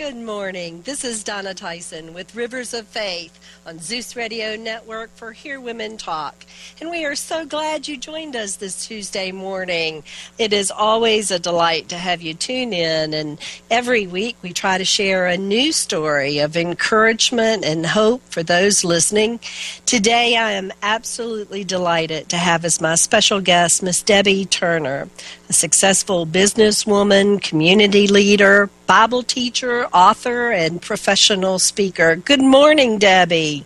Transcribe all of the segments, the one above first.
Good morning. This is Donna Tyson with Rivers of Faith on Zeus Radio Network for Hear Women Talk. And we are so glad you joined us this Tuesday morning. It is always a delight to have you tune in. And every week we try to share a new story of encouragement and hope for those listening. Today I am absolutely delighted to have as my special guest Miss Debbie Turner, a successful businesswoman, community leader, Bible teacher, author, and professional speaker. Good morning, Debbie.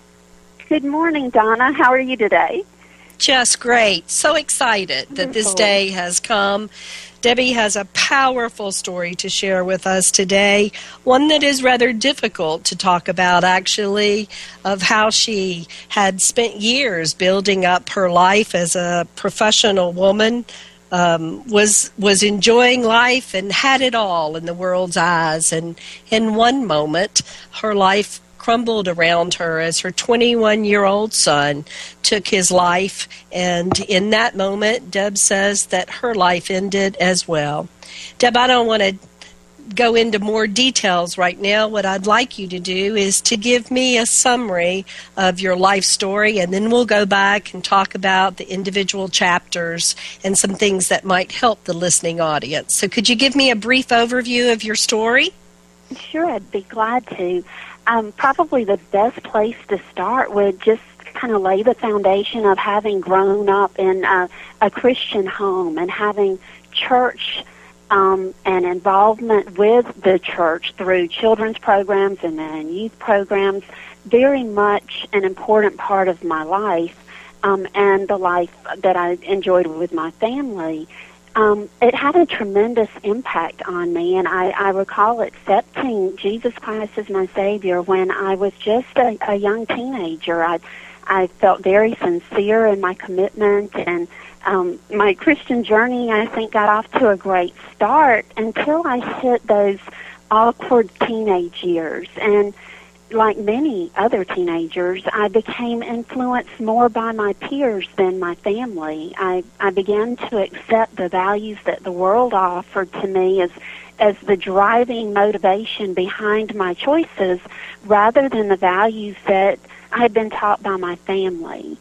Good morning, Donna. How are you today? Just great. So excited that this day has come. Debbie has a powerful story to share with us today, one that is rather difficult to talk about, actually, of how she had spent years building up her life as a professional woman. Um, was was enjoying life and had it all in the world's eyes, and in one moment, her life crumbled around her as her 21 year old son took his life. And in that moment, Deb says that her life ended as well. Deb, I don't want to go into more details right now. What I'd like you to do is to give me a summary of your life story, and then we'll go back and talk about the individual chapters and some things that might help the listening audience. So, could you give me a brief overview of your story? Sure, I'd be glad to. Um, probably the best place to start would just kind of lay the foundation of having grown up in a, a Christian home and having church um, and involvement with the church through children's programs and then youth programs very much an important part of my life um, and the life that I enjoyed with my family um, it had a tremendous impact on me, and I, I recall accepting Jesus Christ as my Savior when I was just a, a young teenager. I, I felt very sincere in my commitment, and um, my Christian journey, I think, got off to a great start until I hit those awkward teenage years. And like many other teenagers, I became influenced more by my peers than my family. I, I began to accept the values that the world offered to me as as the driving motivation behind my choices rather than the values that I had been taught by my family.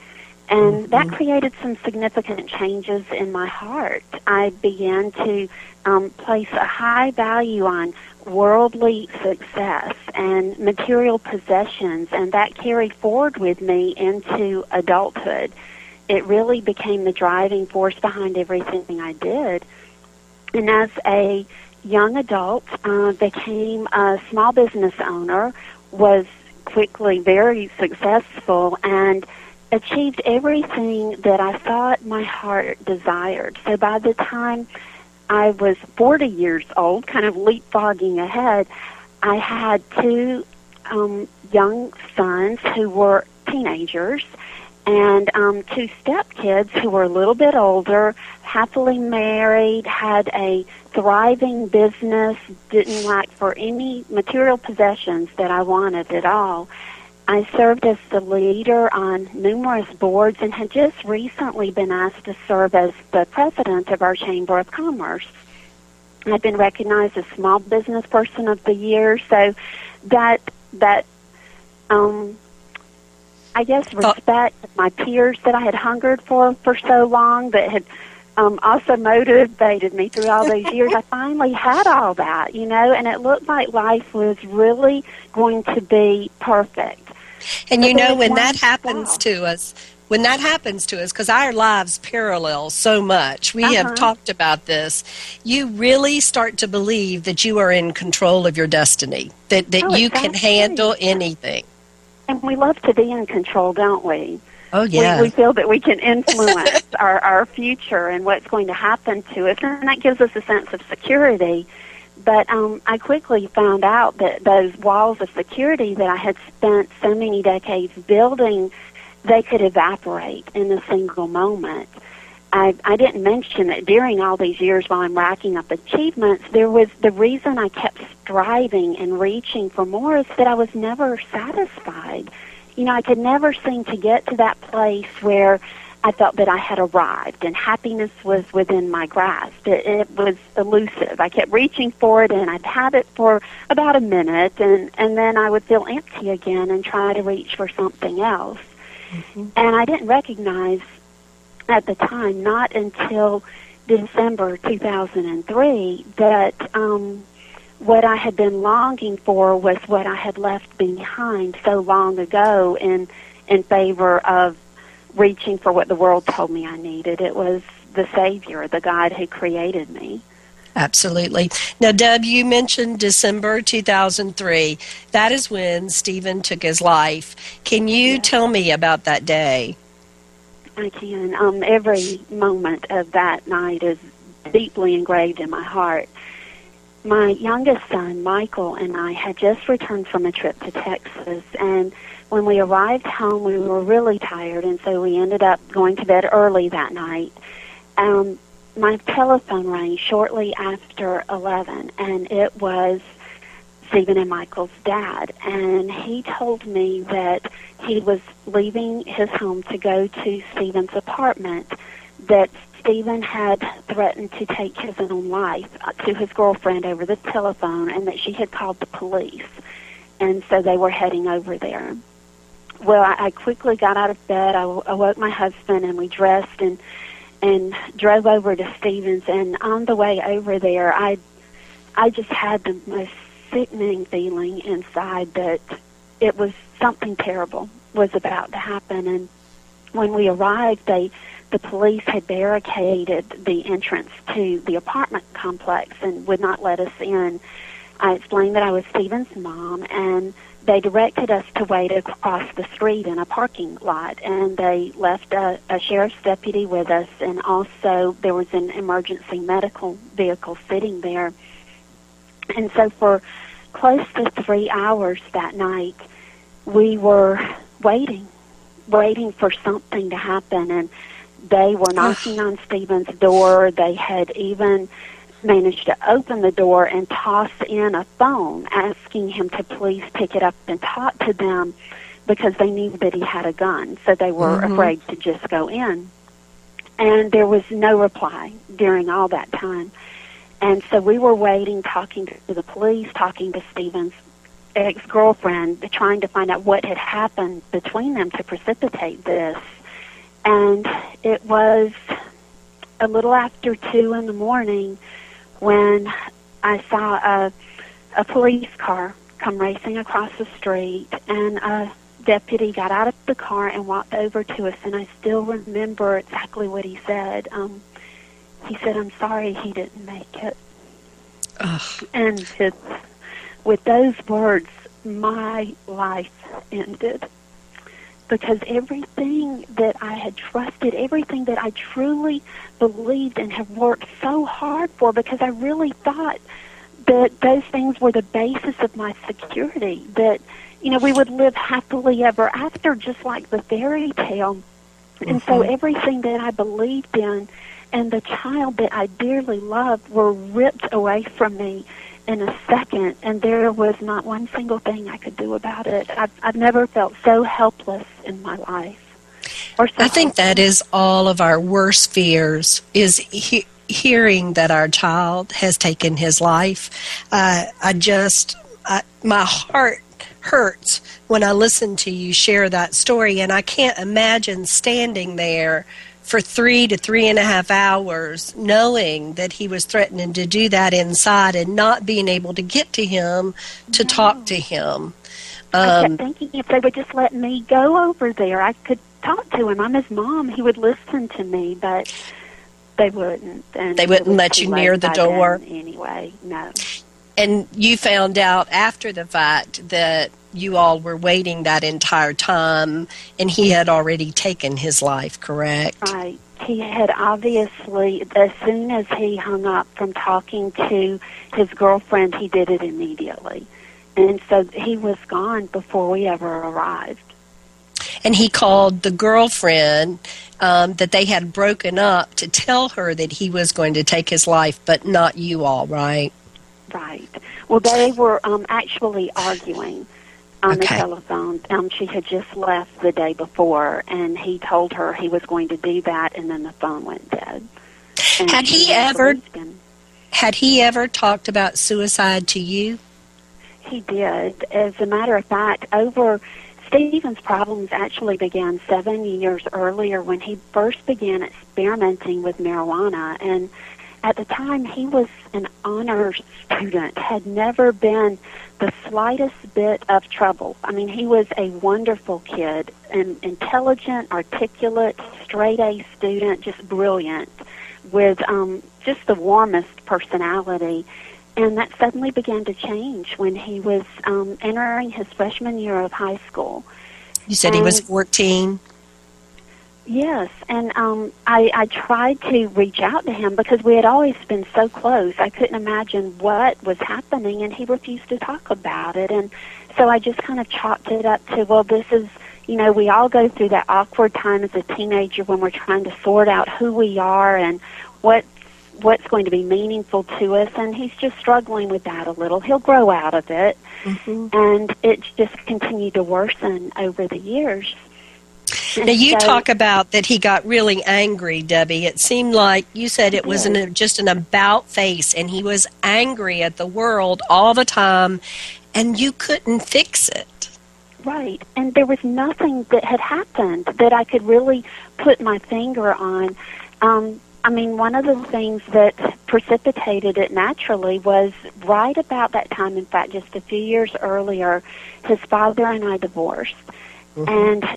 And mm-hmm. that created some significant changes in my heart. I began to um, place a high value on worldly success and material possessions, and that carried forward with me into adulthood. It really became the driving force behind everything I did. And as a young adult, uh, became a small business owner, was quickly very successful, and achieved everything that I thought my heart desired. So by the time I was 40 years old, kind of leapfrogging ahead, I had two um, young sons who were teenagers and um, two stepkids who were a little bit older, happily married, had a thriving business, didn't lack for any material possessions that I wanted at all. I served as the leader on numerous boards and had just recently been asked to serve as the president of our Chamber of Commerce. I've been recognized as Small Business Person of the Year, so that that um, I guess respect my peers that I had hungered for for so long that had um, also motivated me through all those years. I finally had all that, you know, and it looked like life was really going to be perfect. And you know, when that happens to us, when that happens to us, because our lives parallel so much, we uh-huh. have talked about this, you really start to believe that you are in control of your destiny, that, that oh, you can handle anything. And we love to be in control, don't we? Oh, yeah. We, we feel that we can influence our, our future and what's going to happen to us, and that gives us a sense of security. But um, I quickly found out that those walls of security that I had spent so many decades building, they could evaporate in a single moment. I, I didn't mention that during all these years while I'm racking up achievements, there was the reason I kept striving and reaching for more is that I was never satisfied. You know, I could never seem to get to that place where I felt that I had arrived and happiness was within my grasp. It, it was elusive. I kept reaching for it and I'd have it for about a minute and, and then I would feel empty again and try to reach for something else. Mm-hmm. And I didn't recognize at the time, not until December 2003, that um, what I had been longing for was what I had left behind so long ago in in favor of reaching for what the world told me I needed. It was the Savior, the God who created me. Absolutely. Now, Deb, you mentioned December 2003. That is when Stephen took his life. Can you yes. tell me about that day? I can. Um, every moment of that night is deeply engraved in my heart. My youngest son, Michael, and I had just returned from a trip to Texas, and when we arrived home, we were really tired, and so we ended up going to bed early that night. Um, my telephone rang shortly after 11, and it was Stephen and Michael's dad. And he told me that he was leaving his home to go to Stephen's apartment, that Stephen had threatened to take his own life uh, to his girlfriend over the telephone, and that she had called the police. And so they were heading over there well, I, I quickly got out of bed. I, I woke my husband, and we dressed and and drove over to Stevens. And on the way over there, I I just had the most sickening feeling inside that it was something terrible was about to happen. And when we arrived, they the police had barricaded the entrance to the apartment complex and would not let us in. I explained that I was Stephen's mom and they directed us to wait across the street in a parking lot, and they left a, a sheriff's deputy with us, and also there was an emergency medical vehicle sitting there. And so for close to three hours that night, we were waiting, waiting for something to happen, and they were knocking on Stephen's door. They had even managed to open the door and toss in a phone asking him to please pick it up and talk to them because they knew that he had a gun. So they were mm-hmm. afraid to just go in. And there was no reply during all that time. And so we were waiting, talking to the police, talking to Stephen's ex girlfriend, trying to find out what had happened between them to precipitate this. And it was a little after two in the morning when I saw a, a police car come racing across the street, and a deputy got out of the car and walked over to us, and I still remember exactly what he said. Um, he said, "I'm sorry he didn't make it," Ugh. and it's, with those words, my life ended because everything that I had trusted, everything that I truly believed and have worked so hard for, because I really thought that those things were the basis of my security, that, you know, we would live happily ever after, just like the fairy tale. Mm-hmm. And so mm-hmm. everything that I believed in and the child that I dearly loved were ripped away from me in a second, and there was not one single thing I could do about it. I've, I've never felt so helpless in my life. So I think that is all of our worst fears is he- hearing that our child has taken his life. Uh, I just, I, my heart hurts when I listen to you share that story, and I can't imagine standing there for three to three and a half hours, knowing that he was threatening to do that inside and not being able to get to him to no. talk to him. Um, I kept um, thinking if they would just let me go over there, I could talk to him. I'm his mom. He would listen to me, but they wouldn't. And they wouldn't let you near the door anyway. No. And you found out after the fact that you all were waiting that entire time and he had already taken his life, correct? Right. He had obviously, as soon as he hung up from talking to his girlfriend, he did it immediately. And so he was gone before we ever arrived. And he called the girlfriend um, that they had broken up to tell her that he was going to take his life, but not you all, right? Right. Well, they were um, actually arguing on Okay. the telephone. Um, she had just left the day before, and he told her he was going to do that, and then the phone went dead. And Had he ever-. Had he ever talked about suicide to you? He did. As a matter of fact, over Stephen's problems actually began seven years earlier when he first began experimenting with marijuana. And at the time, he was an honor student, had never been the slightest bit of trouble. I mean, he was a wonderful kid, an intelligent, articulate, straight A student, just brilliant, with um, just the warmest personality. And that suddenly began to change when he was um, entering his freshman year of high school. You said he was Um, 14. Yes, and um, I, I tried to reach out to him because we had always been so close. I couldn't imagine what was happening, and he refused to talk about it. And so I just kind of chalked it up to, well, this is, you know, we all go through that awkward time as a teenager when we're trying to sort out who we are and what what's going to be meaningful to us and he's just struggling with that a little he'll grow out of it Mhm. and it's just continued to worsen over the years Now, you So- talk about that he got really angry, Debbie. It seemed like you said it was an, just an about face, and he was angry at the world all the time, and you couldn't fix it. Right. And there was nothing that had happened that I could really put my finger on. Um, I mean, one of the things that precipitated it naturally was right about that time, in fact, just a few years earlier, his father and I divorced. And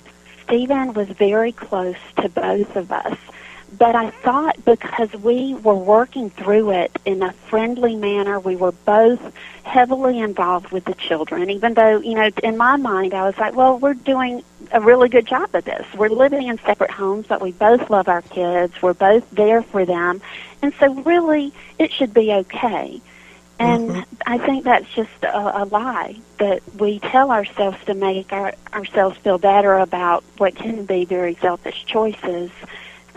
Stephen was very close to both of us. But I thought because we were working through it in a friendly manner, we were both heavily involved with the children, even though, you know, in my mind, I was like, well, we're doing a really good job of this. We're living in separate homes, but we both love our kids. We're both there for them. And so, really, it should be okay. And Mhm. I think that's just a, a lie that we tell ourselves to make our, ourselves feel better about what can be very selfish choices.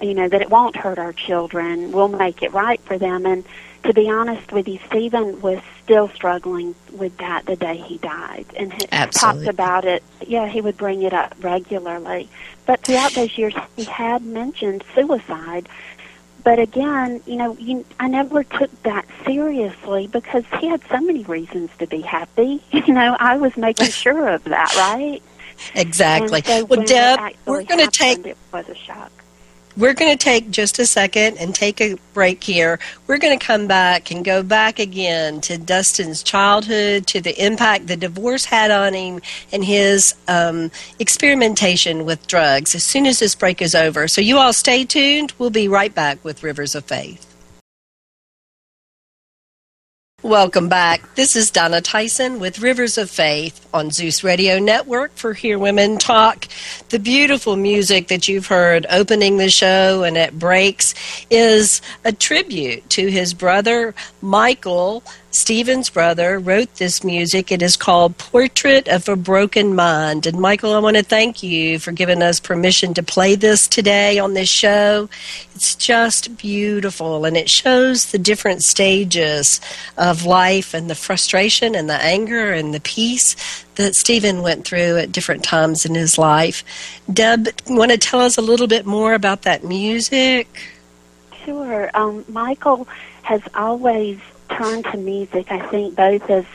You know, that it won't hurt our children. We'll make it right for them. And to be honest with you, Stephen was still struggling with that the day he died. And he Absolutely. talked about it. Yeah, he would bring it up regularly. But throughout those years, he had mentioned suicide. But again, you know, you, I never took that seriously because he had so many reasons to be happy. You know, I was making sure of that, right? Exactly. So well, Deb, we're going to take It was a shock. We're going to take just a second and take a break here. We're going to come back and go back again to Dustin's childhood, to the impact the divorce had on him, and his um, experimentation with drugs as soon as this break is over. So, you all stay tuned. We'll be right back with Rivers of Faith. Welcome back. This is Donna Tyson with Rivers of Faith on Zeus Radio Network for Hear Women Talk. The beautiful music that you've heard opening the show and at breaks is a tribute to his brother Michael. Stephen's brother wrote this music. It is called Portrait of a Broken Mind. And Michael, I want to thank you for giving us permission to play this today on this show. It's just beautiful and it shows the different stages of life and the frustration and the anger and the peace that Stephen went through at different times in his life. Deb, want to tell us a little bit more about that music? Sure. Um, Michael has always turned to music, I think, both as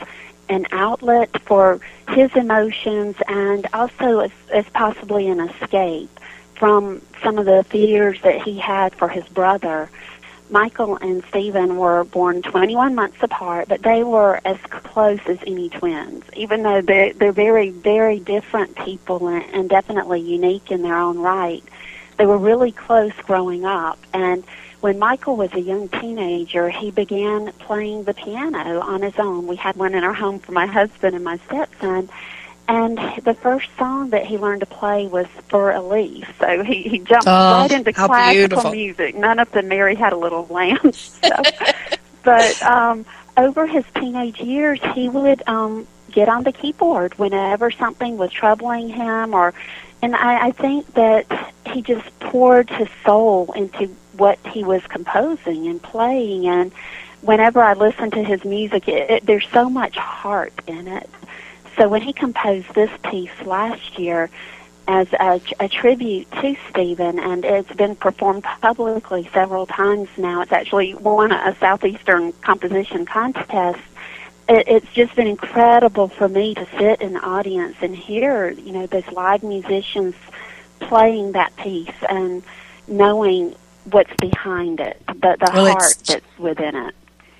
an outlet for his emotions and also as, as possibly an escape from some of the fears that he had for his brother. Michael and Stephen were born 21 months apart, but they were as close as any twins, even though they're, they're very, very different people and, and definitely unique in their own right. They were really close growing up, and when Michael was a young teenager, he began playing the piano on his own. We had one in our home for my husband and my stepson. And the first song that he learned to play was Für Elise. So he, he jumped Oh, right into classical beautiful. music. None of the Mary Had a Little Lamb stuff. but um, over his teenage years, he would um, get on the keyboard whenever something was troubling him or and I, I think that he just poured his soul into what he was composing and playing and whenever I listen to his music it, it, there's so much heart in it so when he composed this piece last year as a, a tribute to Stephen, and it's been performed publicly several times now. It's actually won a Southeastern composition contest. It, it's just been incredible for me to sit in the audience and hear, you know, those live musicians playing that piece and knowing what's behind it, the, the Well, heart that's within it.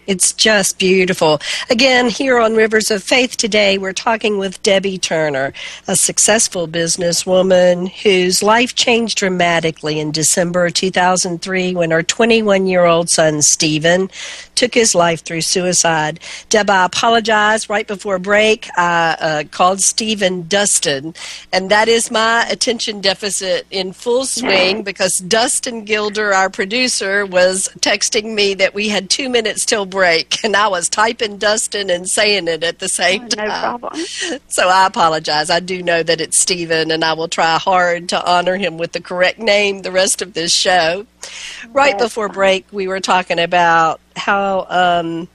It's just beautiful. Again, here on Rivers of Faith today, we're talking with Debbie Turner, a successful businesswoman whose life changed dramatically in December 2003 when her 21 year old son, Stephen, took his life through suicide. Deb, I apologize. Right before break, I uh, called Stephen Dustin, and that is my attention deficit in full swing because Dustin Gilder, our producer, was texting me that we had two minutes till break, and I was typing Dustin and saying it at the same No time. problem. So I apologize. I do know that it's Stephen, and I will try hard to honor him with the correct name the rest of this show. Right before break, we were talking about how um,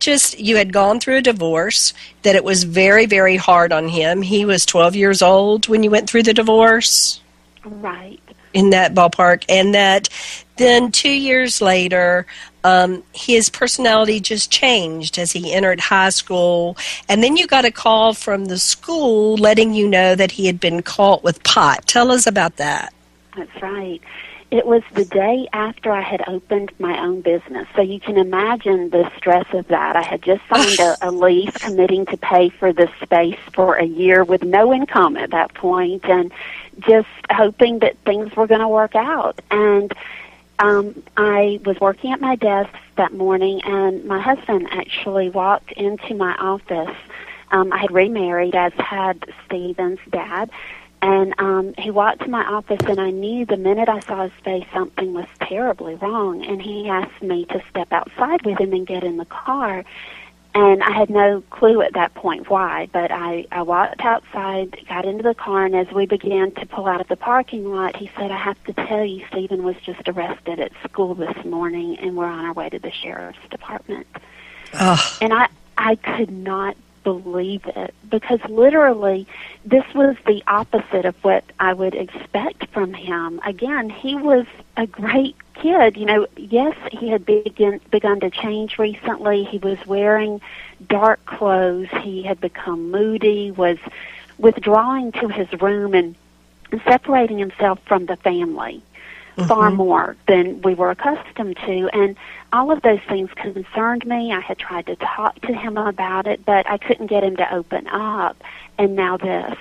just you had gone through a divorce, that it was very, very hard on him. He was 12 years old when you went through the divorce Right. in that ballpark, and that then two years later, um, his personality just changed as he entered high school. And then you got a call from the school letting you know that he had been caught with pot. Tell us about that. That's right. It was the day after I had opened my own business. So you can imagine the stress of that. I had just signed a, a lease committing to pay for the space for a year with no income at that point and just hoping that things were going to work out. And um, I was working at my desk that morning, and my husband actually walked into my office. Um, I had remarried, as had Stephen's dad, and um, he walked to my office, and I knew the minute I saw his face something was terribly wrong. And he asked me to step outside with him and get in the car. And I had no clue at that point why, but I, I walked outside, got into the car, and as we began to pull out of the parking lot, he said, I have to tell you, Stephen was just arrested at school this morning, and we're on our way to the sheriff's department. Oh, And I, I could not believe it because literally this was the opposite of what I would expect from him. Again, he was a great kid. You know, yes, he had begin, begun to change recently. He was wearing dark clothes. He had become moody, was withdrawing to his room and, and separating himself from the family far more than we were accustomed to. And all of those things concerned me. I had tried to talk to him about it, but I couldn't get him to open up. And now this.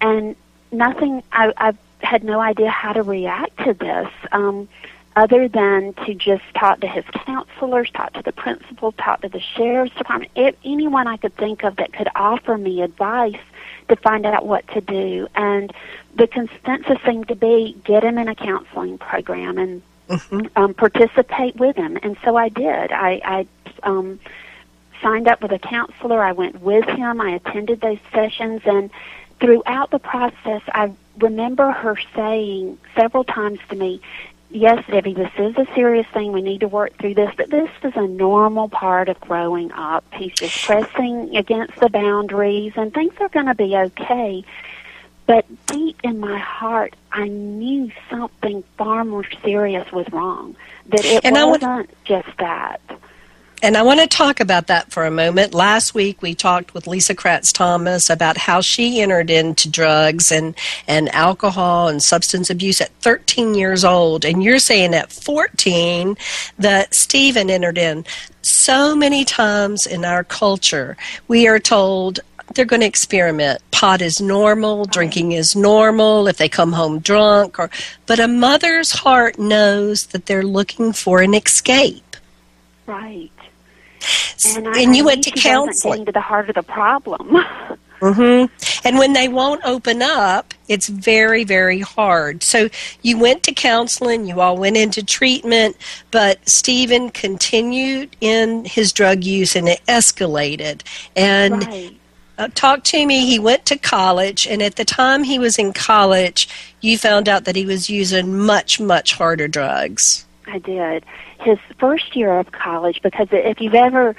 And nothing, I, I had no idea how to react to this. Um, other than to just talk to his counselors, talk to the principal, talk to the sheriff's department, if anyone I could think of that could offer me advice to find out what to do. And the consensus seemed to be get him in a counseling program and um, participate with him. And so I did. I, I um, signed up with a counselor. I went with him. I attended those sessions. And throughout the process, I remember her saying several times to me, Yes, Debbie, this is a serious thing. We need to work through this, but this is a normal part of growing up. He's just pressing against the boundaries, and things are going to be okay. But deep in my heart, I knew something far more serious was wrong. That it And I would- wasn't just that. And I want to talk about that for a moment. Last week we talked with Lisa Kratz Thomas about how she entered into drugs and, and alcohol and substance abuse at 13 years old. And you're saying at 14 that Stephen entered in. So many times in our culture, we are told they're going to experiment. Pot is normal, drinking is normal if they come home drunk or but a mother's heart knows that they're looking for an escape. Right. And, And, you I went to counseling. to the heart of the problem. Mm-hmm. And when they won't open up, it's very, very hard. So you went to counseling, you all went into treatment, but Stephen continued in his drug use and it escalated. And right. uh, talk to me, he went to college, and at the time he was in college, you found out that he was using much, much harder drugs. I did. His first year of college, because if you've ever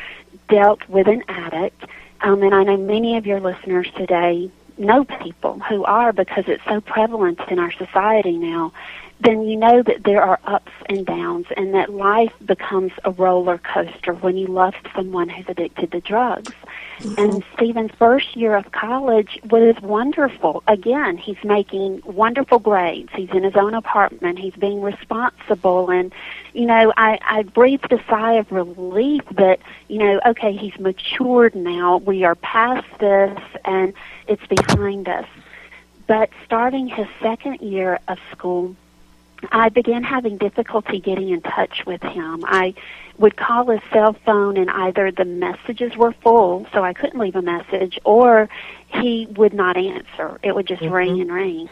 dealt with an addict, um, and I know many of your listeners today know people who are because it's so prevalent in our society now, then you know that there are ups and downs and that life becomes a roller coaster when you love someone who's addicted to drugs. And Stephen's first year of college was wonderful. Again, he's making wonderful grades. He's in his own apartment. He's being responsible. And, you know, I, I breathed a sigh of relief that, you know, okay, he's matured now. We are past this and it's behind us. But starting his second year of school, I began having difficulty getting in touch with him. I would call his cell phone and either the messages were full, so I couldn't leave a message, or he would not answer. It would just mm-hmm. ring and ring.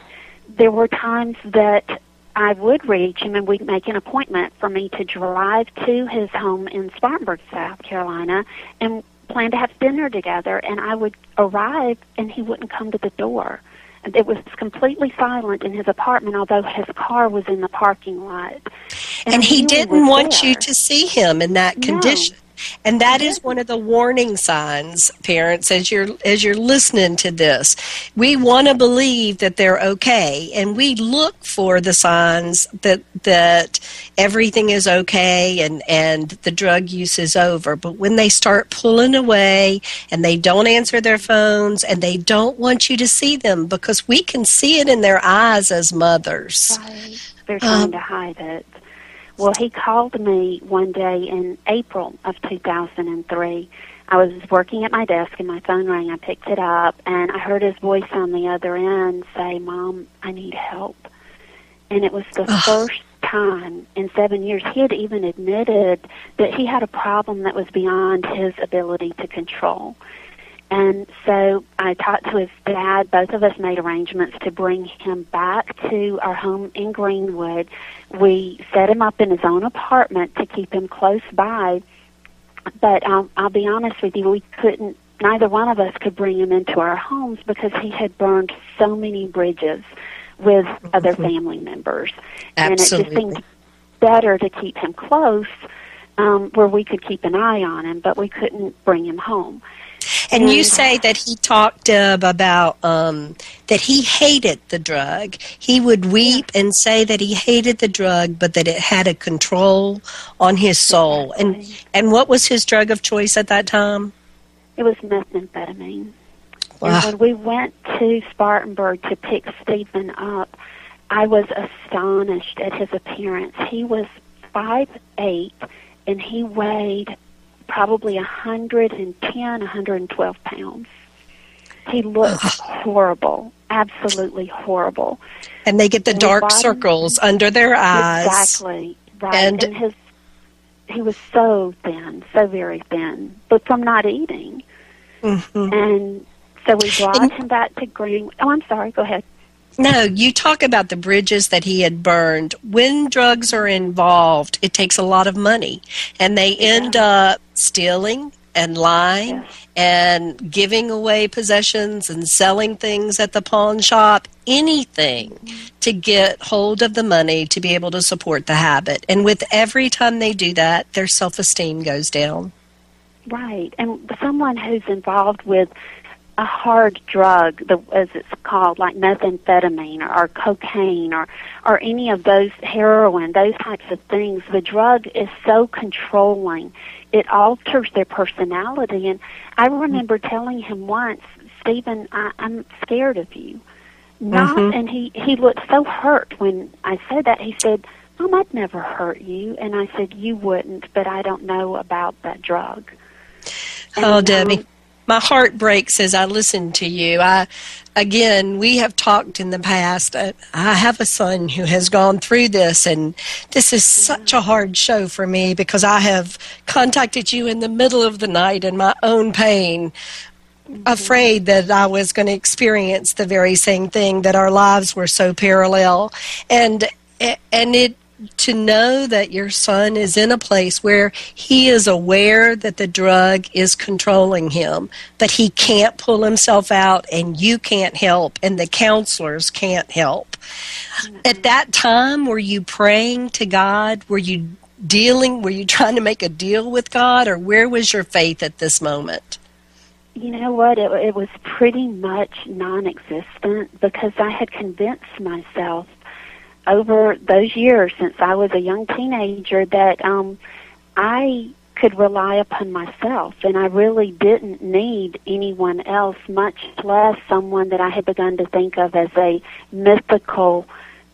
There were times that I would reach him and we'd make an appointment for me to drive to his home in Spartanburg, South Carolina, and plan to have dinner together. And I would arrive and he wouldn't come to the door. It was completely silent in his apartment, although his car was in the parking lot. And, and he didn't want there. you to see him in that condition. And that is one of the warning signs, parents, as you're as you're listening to this. We want to believe that they're okay, and we look for the signs that that everything is okay and and the drug use is over. But when they start pulling away and they don't answer their phones and they don't want you to see them because we can see it in their eyes as mothers. Right. They're trying um, to hide it. Well, he called me one day in April of 2003. I was working at my desk and my phone rang. I picked it up and I heard his voice on the other end say, Mom, I need help. And it was the Ugh. first time in seven years he had even admitted that he had a problem that was beyond his ability to control. And so I talked to his dad. Both of us made arrangements to bring him back to our home in Greenwood. We set him up in his own apartment to keep him close by. But um, I'll be honest with you, we couldn't, neither one of us could bring him into our homes because he had burned so many bridges with mm-hmm. other family members. Absolutely. And it just seemed better to keep him close um, where we could keep an eye on him, but we couldn't bring him home. And you say that he talked uh, about um, that he hated the drug. He would weep yeah. and say that he hated the drug, but that it had a control on his soul. Exactly. And and what was his drug of choice at that time? It was methamphetamine. Wow. And when we went to Spartanburg to pick Stephen up, I was astonished at his appearance. He was five eight, and he weighed probably 110, 112 pounds. He looked horrible, absolutely horrible. And they get the and dark bottom, circles under their eyes. Exactly. Right. And, and his he was so thin, so very thin, but from not eating. Mm-hmm. And so we brought him back to Green. Oh, I'm sorry. Go ahead. No, you talk about the bridges that he had burned. When drugs are involved, it takes a lot of money, and they end up stealing and lying yeah. and giving away possessions and selling things at the pawn shop, anything mm-hmm. to get hold of the money to be able to support the habit. And with every time they do that, their self esteem goes down. Right. And someone who's involved with a hard drug, the, as it's called, like methamphetamine or, or cocaine or or any of those heroin, those types of things, the drug is so controlling. It alters their personality. And I remember telling him once, Stephen, I, I'm scared of you. Not, mm-hmm. and he he looked so hurt when I said that. He said, "Mom, I'd never hurt you." And I said, "You wouldn't, but I don't know about that drug." And, oh, Debbie. Um, my heart breaks as I listen to you. I, again, we have talked in the past. I, I have a son who has gone through this, and this is such a hard show for me because I have contacted you in the middle of the night in my own pain, mm-hmm. afraid that I was going to experience the very same thing, that our lives were so parallel. And and it to know that your son is in a place where he is aware that the drug is controlling him, but he can't pull himself out and you can't help and the counselors can't help. Mm-hmm. At that time, were you praying to God? Were you dealing, were you trying to make a deal with God or where was your faith at this moment? you know what? It, it was pretty much non-existent because I had convinced myself over those years since I was a young teenager that um, I could rely upon myself and I really didn't need anyone else, much less someone that I had begun to think of as a mythical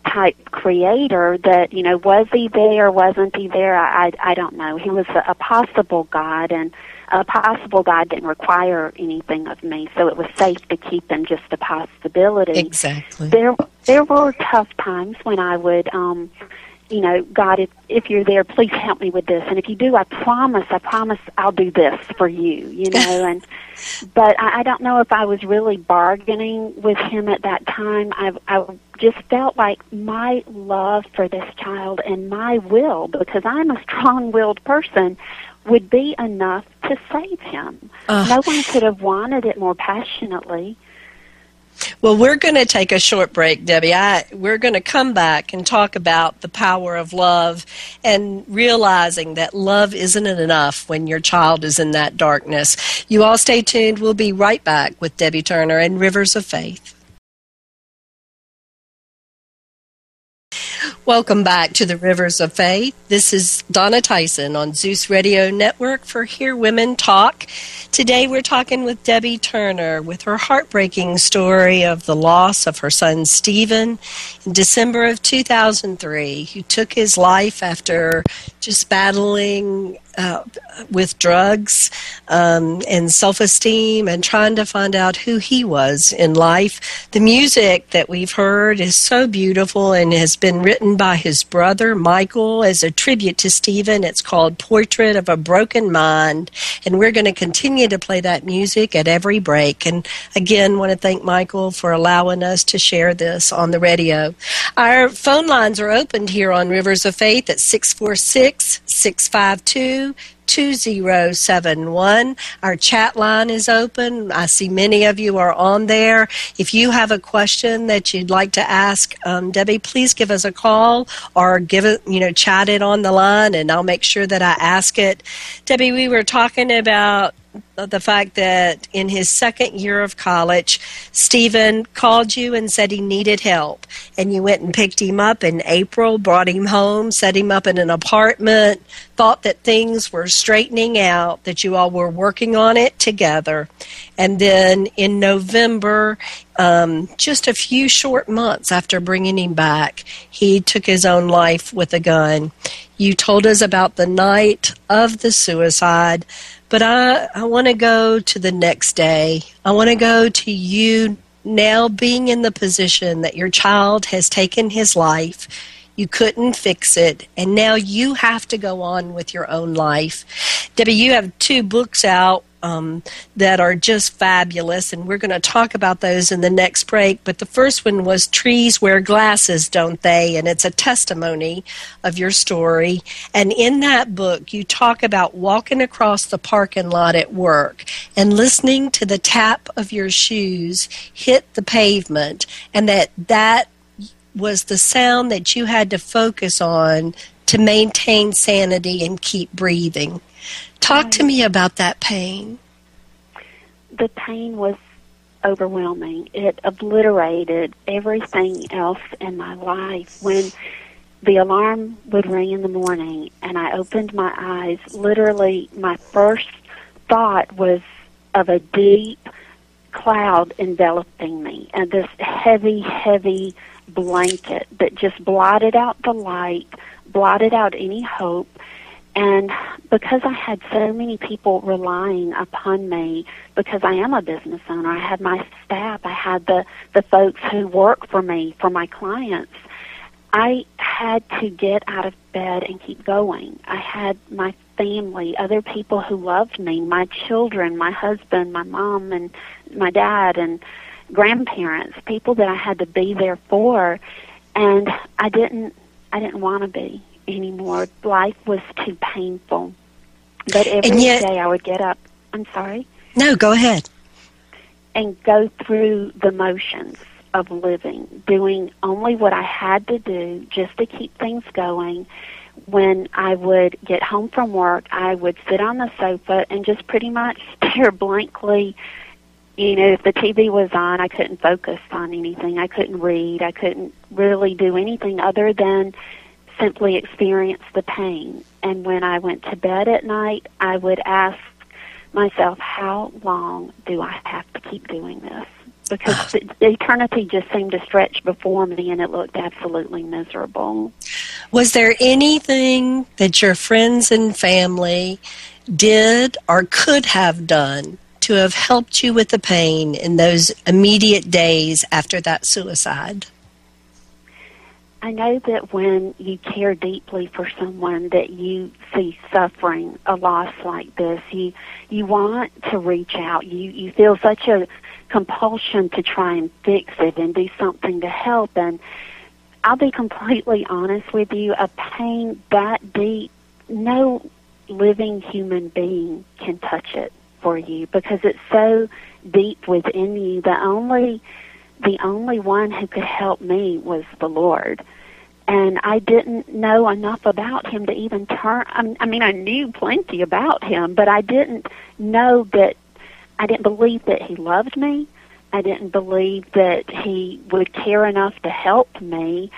type creator that you know was he there wasn't he there? I i, I don't know. He was a, a possible god and a possible god didn't require anything of me. So it was safe to keep them just a possibility. Exactly. There there were tough times when i would um you know, God, if, if you're there, please help me with this. And if you do, I promise, I promise I'll do this for you, you know. and but I, I don't know if I was really bargaining with him at that time. I, I just felt like my love for this child and my will, because I'm a strong-willed person, would be enough to save him. Uh, no one could have wanted it more passionately. Well, we're going to take a short break, Debbie. I, we're going to come back and talk about the power of love and realizing that love isn't enough when your child is in that darkness. You all stay tuned. We'll be right back with Debbie Turner and Rivers of Faith. Welcome back to the Rivers of Faith. This is Donna Tyson on Zeus Radio Network for Hear Women Talk. Today we're talking with Debbie Turner with her heartbreaking story of the loss of her son Stephen in December of 2003, who took his life after just battling uh, with drugs um, and self esteem and trying to find out who he was in life. The music that we've heard is so beautiful and has been written by his brother Michael as a tribute to Stephen. It's called Portrait of a Broken Mind, and we're going to continue to play that music at every break. And again, want to thank Michael for allowing us to share this on the radio. Our phone lines are opened here on Rivers of Faith at 646 652 2071. Our chat line is open. I see many of you are on there. If you have a question that you'd like to ask um, Debbie, please give us a call or give it, you know, chat it on the line and I'll make sure that I ask it. Debbie, we were talking about the fact that in his second year of college, Stephen called you and said he needed help. And you went and picked him up in April, brought him home, set him up in an apartment, thought that things were straightening out, that you all were working on it together. And then in November, um, just a few short months after bringing him back, he took his own life with a gun. You told us about the night of the suicide but I, I want to go to the next day. I want to go to you now being in the position that your child has taken his life. You couldn't fix it, and now you have to go on with your own life. Debbie, you have two books out um, that are just fabulous, and we're going to talk about those in the next break. But the first one was Trees Wear Glasses, Don't They? And it's a testimony of your story. And in that book, you talk about walking across the parking lot at work and listening to the tap of your shoes hit the pavement, and that that was the sound that you had to focus on to maintain sanity and keep breathing. Talk to me about that pain. The pain was overwhelming. It obliterated everything else in my life. When the alarm would ring in the morning and I opened my eyes, literally my first thought was of a deep cloud enveloping me and this heavy, heavy blanket that just blotted out the light, blotted out any hope, and because I had so many people relying upon me, because I am a business owner, I had my staff, I had the, the folks who work for me, for my clients. I had to get out of bed and keep going. I had my family, other people who loved me, my children, my husband, my mom and my dad and grandparents, people that I had to be there for and I didn't I didn't want to be anymore. Life was too painful. But every yet, day I would get up. I'm sorry? No, go ahead. And go through the motions of living, doing only what I had to do just to keep things going, when I would get home from work, I would sit on the sofa and just pretty much stare blankly. You know, if the TV was on, I couldn't focus on anything. I couldn't read. I couldn't really do anything other than simply experience the pain. And when I went to bed at night, I would ask myself, how long do I have to keep doing this? Because the, the eternity just seemed to stretch before me and it looked absolutely miserable. Was there anything that your friends and family did or could have done to have helped you with the pain in those immediate days after that suicide? I know that when you care deeply for someone that you see suffering a loss like this, you you want to reach out. You you feel such a compulsion to try and fix it and do something to help and I'll be completely honest with you, a pain that deep, no living human being can touch it for you because it's so deep within you. The only the only one who could help me was the Lord. And I didn't know enough about him to even turn. I mean, I knew plenty about him, but I didn't know that. I didn't believe that he loved me. I didn't believe that he would care enough to help me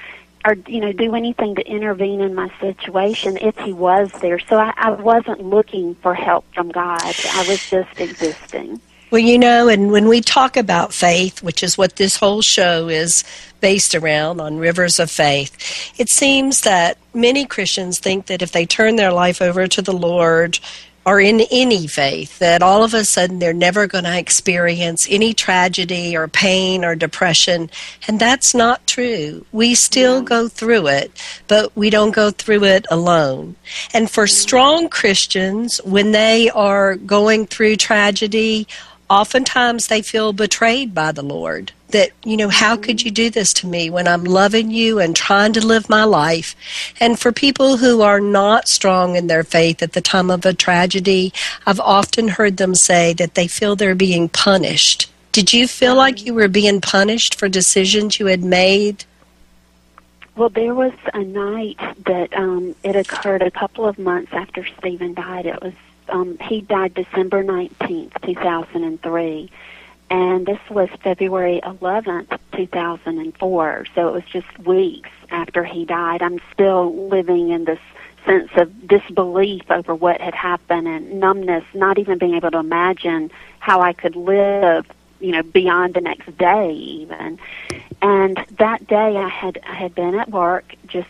or you know do anything to intervene in my situation if he was there so I, I wasn't looking for help from god i was just existing well, you know, and when we talk about faith, which is what this whole show is based around on rivers of faith, it seems that many Christians think that if they turn their life over to the Lord, or in any faith that all of a sudden they're never going to experience any tragedy or pain or depression. And that's not true. We still go through it, but we don't go through it alone. And for strong Christians, when they are going through tragedy, oftentimes they feel betrayed by the Lord. That, you know, how could you do this to me when I'm loving you and trying to live my life? And for people who are not strong in their faith at the time of a tragedy, I've often heard them say that they feel they're being punished. Did you feel like you were being punished for decisions you had made? Well, there was a night that um, it occurred a couple of months after Stephen died. It was um, he died December 19th, 2003. And this was February 11th, 2004. So it was just weeks after he died. I'm still living in this sense of disbelief over what had happened and numbness, not even being able to imagine how I could live, you know, beyond the next day even. And that day I had I had been at work just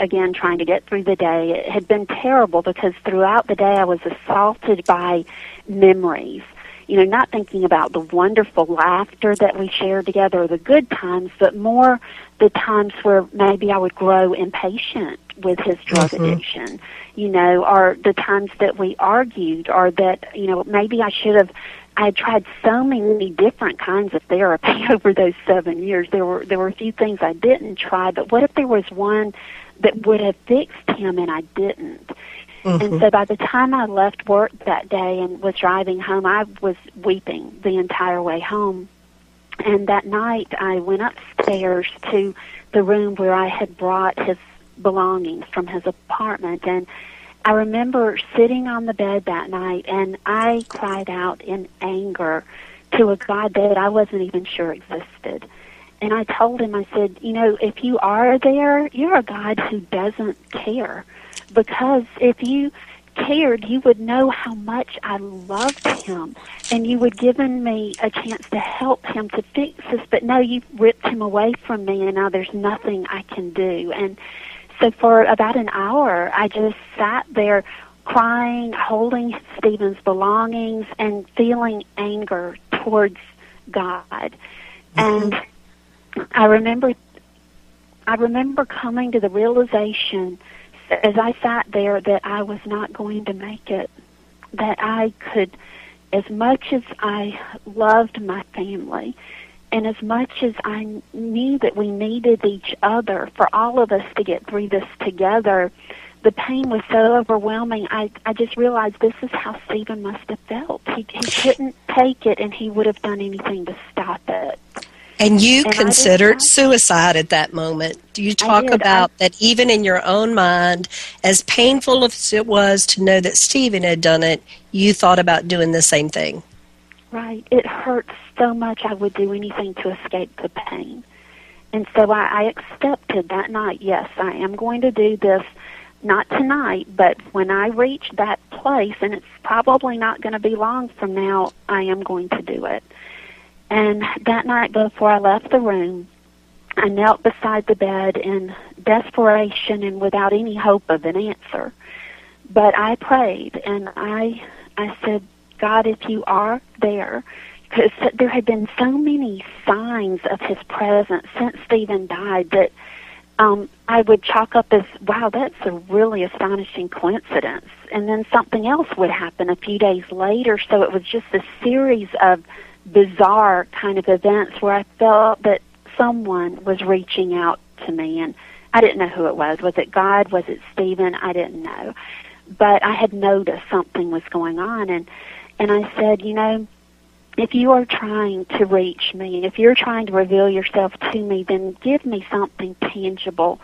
again trying to get through the day. It had been terrible because throughout the day I was assaulted by memories. You know, not thinking about the wonderful laughter that we shared together, the good times, but more the times where maybe I would grow impatient with his drug mm-hmm. addiction, you know, or the times that we argued, or that, you know, maybe I should have I had tried so many different kinds of therapy over those seven years. There were there were a few things I didn't try, but what if there was one that would have fixed him and I didn't. Mm-hmm. And so by the time I left work that day and was driving home, I was weeping the entire way home. And that night I went upstairs to the room where I had brought his belongings from his apartment and I remember sitting on the bed that night and I cried out in anger to a God that I wasn't even sure existed and I told him, I said, you know, if you are there, you're a God who doesn't care. Because if you cared, you would know how much I loved him, and you would given me a chance to help him to fix this. But no, you ripped him away from me, and now there's nothing I can do. And so for about an hour, I just sat there crying, holding Stephen's belongings, and feeling anger towards God. Mm-hmm. And I remember I remember coming to the realization as I sat there that I was not going to make it. That I could as much as I loved my family and as much as I knew that we needed each other for all of us to get through this together, the pain was so overwhelming. I I just realized this is how Stephen must have felt. He he couldn't take it, and he would have done anything to stop it. And you And considered suicide at that moment. Do you talk did. I- about that even in your own mind, as painful as it was to know that Stephen had done it, you thought about doing the same thing? Right. It hurts so much I would do anything to escape the pain. And so I, I accepted that night, yes, I am going to do this, not tonight, but when I reach that place, and it's probably not going to be long from now, I am going to do it. And that night before I left the room, I knelt beside the bed in desperation and without any hope of an answer. But I prayed and I I said, God, if you are there, because there had been so many signs of his presence since Stephen died that um, I would chalk up as, wow, that's a really astonishing coincidence. And then something else would happen a few days later. So it was just a series of bizarre kind of events where I felt that someone was reaching out to me. And I didn't know who it was. Was it God? Was it Stephen? I didn't know. But I had noticed something was going on. And, and I said, you know, if you are trying to reach me, if you're trying to reveal yourself to me, then give me something tangible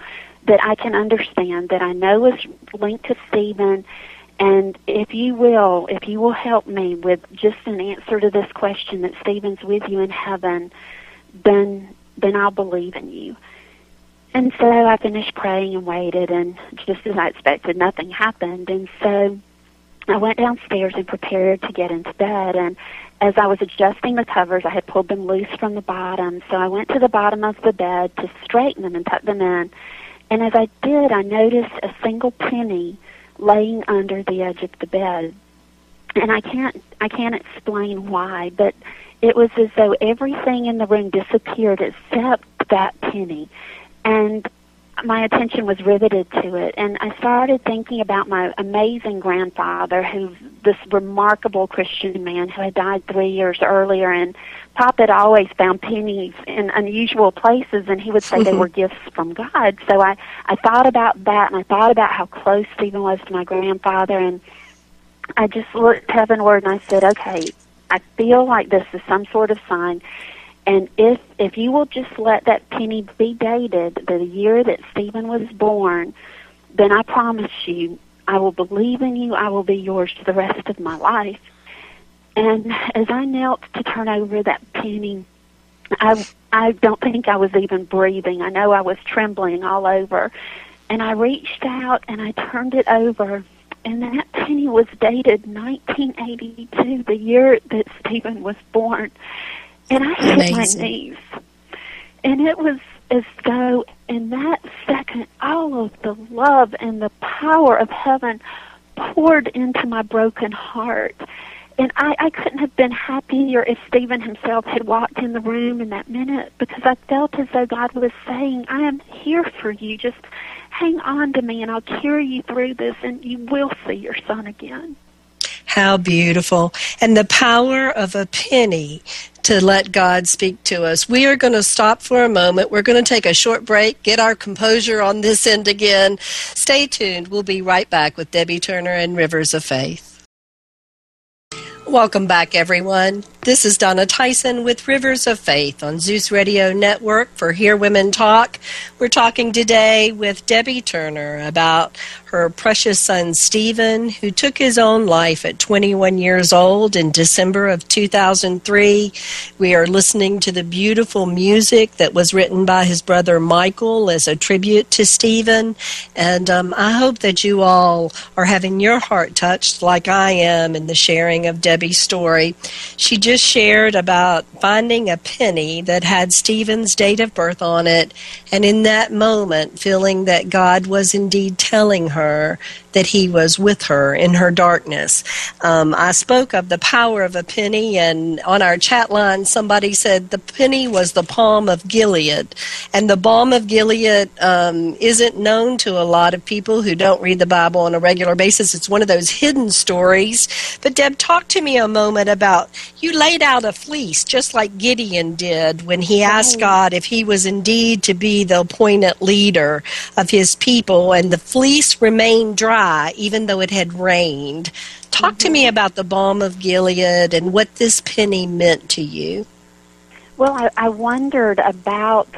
that I can understand, that I know is linked to Stephen. And if you will, if you will help me with just an answer to this question that Stephen's with you in heaven, then then I'll believe in you. And so I finished praying and waited, and just as I expected, nothing happened. And so I went downstairs and prepared to get into bed. And as I was adjusting the covers, I had pulled them loose from the bottom. So I went to the bottom of the bed to straighten them and tuck them in. And as I did, I noticed a single penny laying under the edge of the bed. And I can't I can't explain why, but it was as though everything in the room disappeared except that penny. And my attention was riveted to it and I started thinking about my amazing grandfather who's this remarkable Christian man who had died three years earlier and Pop had always found pennies in unusual places and he would say they were gifts from God. So I, I thought about that and I thought about how close Stephen was to my grandfather and I just looked heavenward and I said, Okay, I feel like this is some sort of sign and if if you will just let that penny be dated the year that Stephen was born, then I promise you I will believe in you. I will be yours for the rest of my life. And as I knelt to turn over that penny, I I don't think I was even breathing. I know I was trembling all over. And I reached out and I turned it over and that penny was dated 1982, the year that Stephen was born. And I hit Amazing. my knees. And it was as though in that second all of the love and the power of heaven poured into my broken heart. And I, I couldn't have been happier if Stephen himself had walked in the room in that minute because I felt as though God was saying, I am here for you. Just hang on to me and I'll carry you through this and you will see your son again. How beautiful. And the power of a penny to let God speak to us. We are going to stop for a moment. We're going to take a short break, get our composure on this end again. Stay tuned. We'll be right back with Debbie Turner and Rivers of Faith. Welcome back, everyone. This is Donna Tyson with Rivers of Faith on Zeus Radio Network for Hear Women Talk. We're talking today with Debbie Turner about her precious son Stephen, who took his own life at 21 years old in December of 2003. We are listening to the beautiful music that was written by his brother Michael as a tribute to Stephen. And um, I hope that you all are having your heart touched like I am in the sharing of Debbie's story. She just shared about finding a penny that had Stephen's date of birth on it, and in that moment, feeling that God was indeed telling her that He was with her in her darkness. Um, I spoke of the power of a penny, and on our chat line, somebody said the penny was the balm of Gilead. And the balm of Gilead um, isn't known to a lot of people who don't read the Bible on a regular basis. It's one of those hidden stories. But, Deb, talk to me a moment about you laid out a fleece just like Gideon did when he asked God if he was indeed to be the appointed leader of his people, and the fleece remained dry even though it had rained. Talk to me about the balm of Gilead and what this penny meant to you. Well, I, I wondered about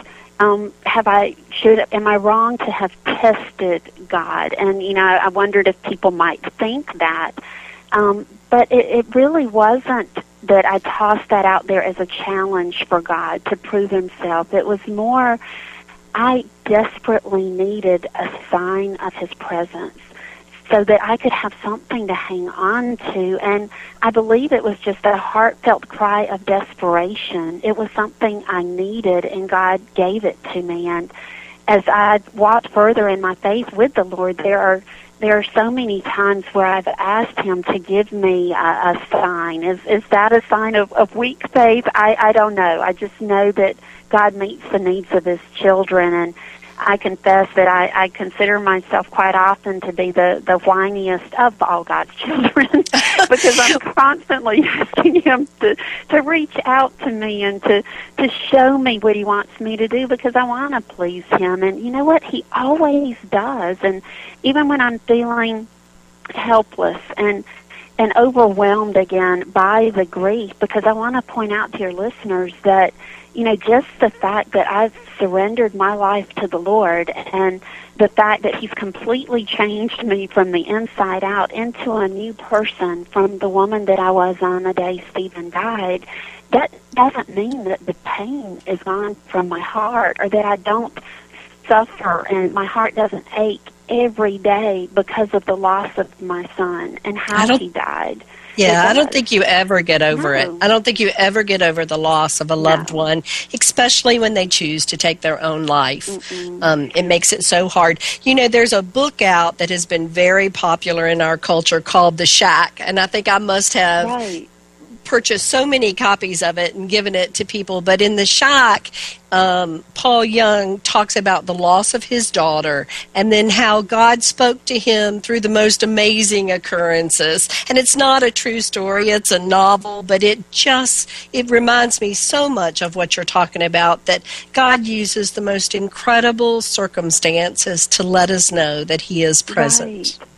um, have I should am I wrong to have tested God? And you know, I wondered if people might think that, um, but it, it really wasn't that I tossed that out there as a challenge for God to prove Himself. It was more I desperately needed a sign of His presence so that I could have something to hang on to. And I believe it was just a heartfelt cry of desperation. It was something I needed, and God gave it to me. And as I walked further in my faith with the Lord, there are there are so many times where I've asked Him to give me a, a sign. Is is that a sign of, of weak faith? I I don't know. I just know that God meets the needs of His children, and I confess that I, I consider myself quite often to be the, the whiniest of all God's children because I'm constantly asking Him to, to reach out to me and to, to show me what He wants me to do because I want to please Him. And you know what? He always does. And even when I'm feeling helpless and and overwhelmed again by the grief because I want to point out to your listeners that you know, just the fact that I've surrendered my life to the Lord and the fact that He's completely changed me from the inside out into a new person from the woman that I was on the day Stephen died, that doesn't mean that the pain is gone from my heart or that I don't suffer and my heart doesn't ache every day because of the loss of my son and how he died. Yeah, I don't think you ever get over no. it. I don't think you ever get over the loss of a loved no. one, especially when they choose to take their own life. Um, it makes it so hard. You know, there's a book out that has been very popular in our culture called The Shack, and I think I must have. Right purchased so many copies of it and given it to people. But in the Shack, um, Paul Young talks about the loss of his daughter and then how God spoke to him through the most amazing occurrences. And it's not a true story, it's a novel, but it just it reminds me so much of what you're talking about that God uses the most incredible circumstances to let us know that he is present. Right.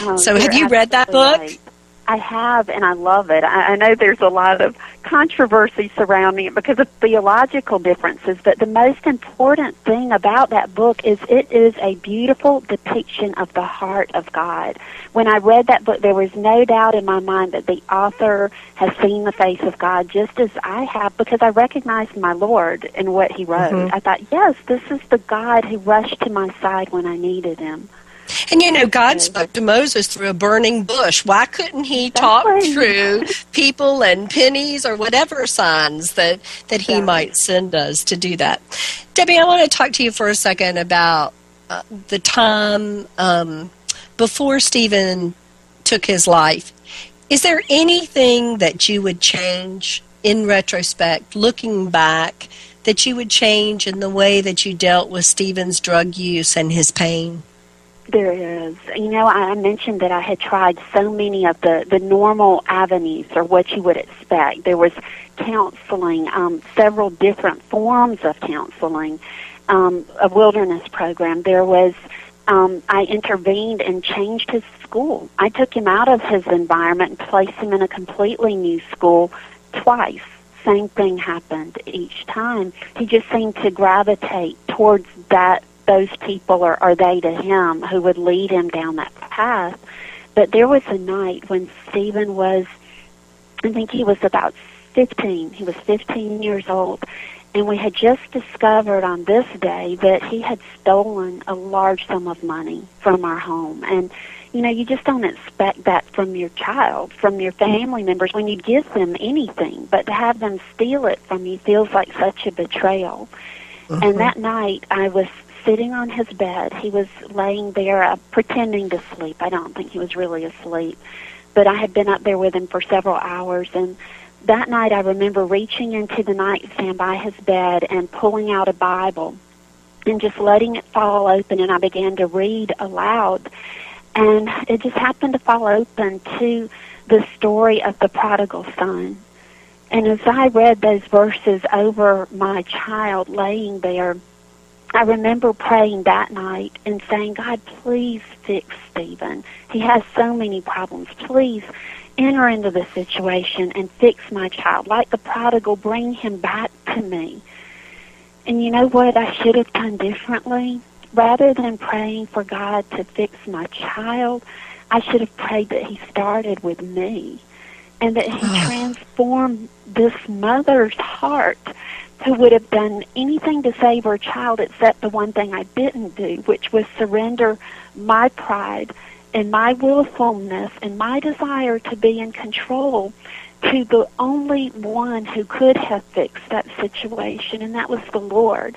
Oh, so have you read that book? Right. I have, and I love it. I, I know there's a lot of controversy surrounding it because of theological differences, but the most important thing about that book is it is a beautiful depiction of the heart of God. When I read that book, there was no doubt in my mind that the author has seen the face of God just as I have because I recognized my Lord in what he wrote. Mm-hmm. I thought, yes, this is the God who rushed to my side when I needed him. And you know, God spoke to Moses through a burning bush. Why couldn't he talk through people and pennies or whatever signs that, that he might send us to do that? Debbie, I want to talk to you for a second about uh, the time um, before Stephen took his life. Is there anything that you would change in retrospect, looking back, that you would change in the way that you dealt with Stephen's drug use and his pain? There is. You know, I mentioned that I had tried so many of the, the normal avenues or what you would expect. There was counseling, um, several different forms of counseling, um, a wilderness program. There was, um, I intervened and changed his school. I took him out of his environment and placed him in a completely new school twice. Same thing happened each time. He just seemed to gravitate towards that those people or are they to him who would lead him down that path. But there was a night when Stephen was, I think he was about 15. He was 15 years old. And we had just discovered on this day that he had stolen a large sum of money from our home. And, you know, you just don't expect that from your child, from your family members when you give them anything. But to have them steal it from you feels like such a betrayal. Uh-huh. And that night I was sitting on his bed. He was laying there uh, pretending to sleep. I don't think he was really asleep. But I had been up there with him for several hours and that night I remember reaching into the nightstand by his bed and pulling out a Bible and just letting it fall open and I began to read aloud. And it just happened to fall open to the story of the prodigal son. And as I read those verses over my child laying there, I remember praying that night and saying, God, please fix Stephen. He has so many problems. Please enter into the situation and fix my child. Like the prodigal, bring him back to me. And you know what I should have done differently? Rather than praying for God to fix my child, I should have prayed that He started with me and that He transformed this mother's heart who would have done anything to save her child except the one thing I didn't do, which was surrender my pride and my willfulness and my desire to be in control to the only one who could have fixed that situation, and that was the Lord.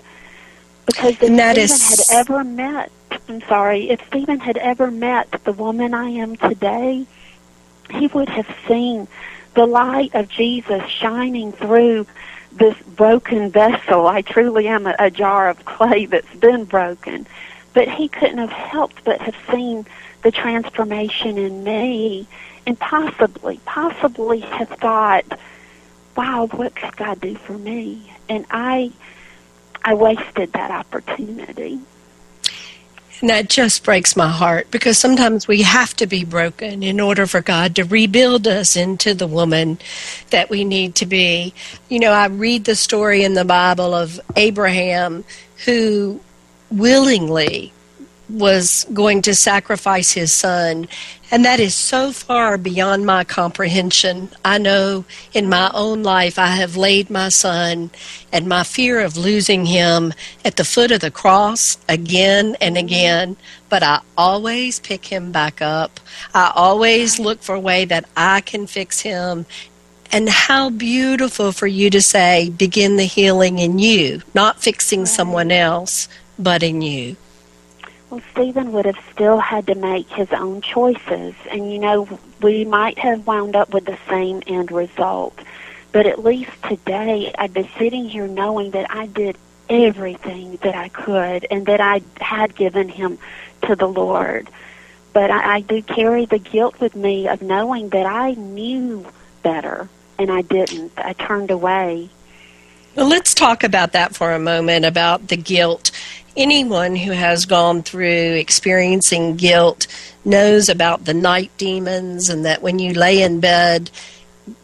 Because if Stephen is... had ever met, I'm sorry, if Stephen had ever met the woman I am today, he would have seen the light of Jesus shining through this broken vessel. I truly am a, a jar of clay that's been broken. But he couldn't have helped but have seen the transformation in me and possibly, possibly have thought, wow, what could God do for me? And I, I wasted that opportunity. And that just breaks my heart because sometimes we have to be broken in order for God to rebuild us into the woman that we need to be. You know, I read the story in the Bible of Abraham who willingly was going to sacrifice his son. And that is so far beyond my comprehension. I know in my own life I have laid my son and my fear of losing him at the foot of the cross again and again, but I always pick him back up. I always look for a way that I can fix him. And how beautiful for you to say, begin the healing in you, not fixing someone else, but in you. Well, Stephen would have still had to make his own choices, and you know, we might have wound up with the same end result. But at least today, I'd be sitting here knowing that I did everything that I could and that I had given him to the Lord. But I, I do carry the guilt with me of knowing that I knew better and I didn't. I turned away. Well, let's talk about that for a moment about the guilt anyone who has gone through experiencing guilt knows about the night demons and that when you lay in bed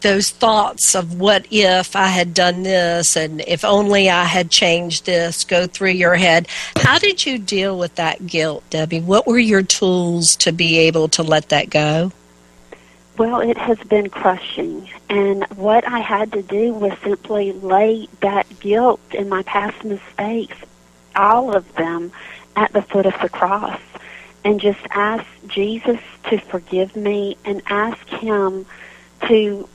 those thoughts of what if I had done this and if only I had changed this go through your head. How did you deal with that guilt, Debbie? What were your tools to be able to let that go? Well, it has been crushing. And what I had to do was simply lay that guilt and my past mistakes all of them at the foot of the cross and just ask Jesus to forgive me and ask him to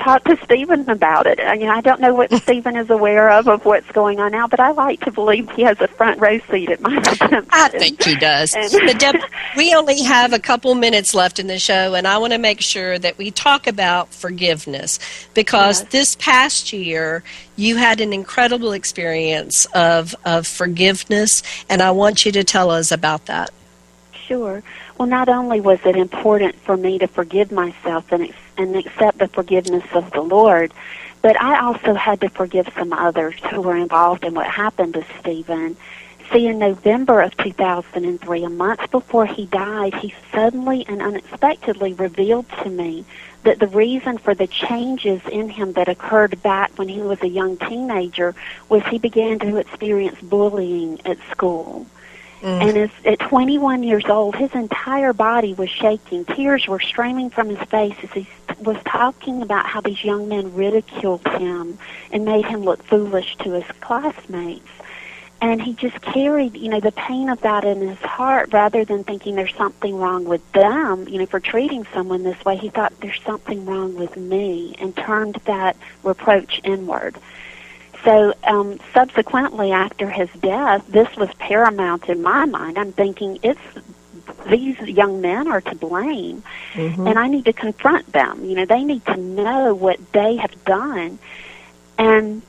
talk to Stephen about it. I, you know, I don't know what Stephen is aware of of what's going on now, but I like to believe he has a front row seat at my redemption. I think he does. And, Deb, we only have a couple minutes left in the show, and I want to make sure that we talk about forgiveness because yes. this past year you had an incredible experience of of forgiveness, and I want you to tell us about that. Sure. Well, not only was it important for me to forgive myself and and accept the forgiveness of the Lord. But I also had to forgive some others who were involved in what happened to Stephen. See, in November of 2003, a month before he died, he suddenly and unexpectedly revealed to me that the reason for the changes in him that occurred back when he was a young teenager was he began to experience bullying at school. Mm. And as, at 21 years old, his entire body was shaking. Tears were streaming from his face as he was talking about how these young men ridiculed him and made him look foolish to his classmates. And he just carried, you know, the pain of that in his heart rather than thinking there's something wrong with them, you know, for treating someone this way. He thought there's something wrong with me and turned that reproach inward. So um, subsequently, after his death, this was paramount in my mind. I'm thinking it's these young men are to blame, mm-hmm. and I need to confront them. You know, they need to know what they have done, and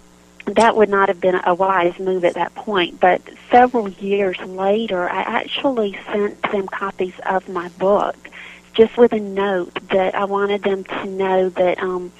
that would not have been a wise move at that point. But several years later, I actually sent them copies of my book, just with a note that I wanted them to know that. Um,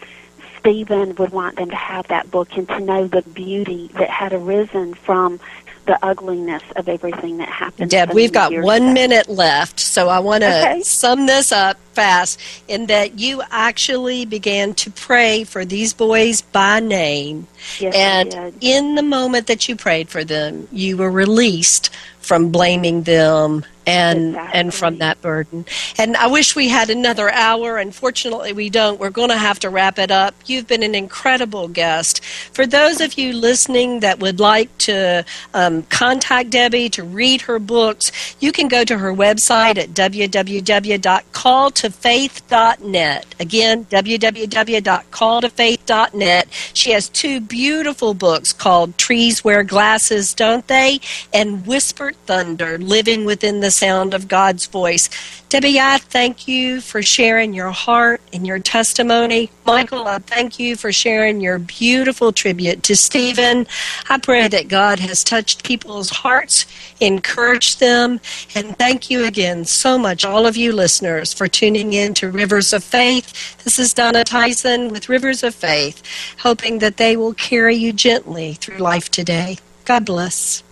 Stephen would want them to have that book and to know the beauty that had arisen from the ugliness of everything that happened. Deb, we've got one ago. minute left, so I want to Okay. sum this up fast in that you actually began to pray for these boys by name. Yes, and in the moment that you prayed for them, you were released from blaming them and and from that burden. And I wish we had another hour. Unfortunately, we don't. We're going to have to wrap it up. You've been an incredible guest. For those of you listening that would like to um, Um, contact Debbie to read her books, you can go to her website at www.calltofaith.net. Again, www.calltofaith.net. She has two beautiful books called Trees Wear Glasses, Don't They? and Whispered Thunder, Living Within the Sound of God's Voice. Debbie, I thank you for sharing your heart and your testimony. Michael, I thank you for sharing your beautiful tribute to Stephen. I pray that God has touched people's hearts, encourage them, and thank you again so much, all of you listeners, for tuning in to Rivers of Faith. This is Donna Tyson with Rivers of Faith, hoping that they will carry you gently through life today. God bless.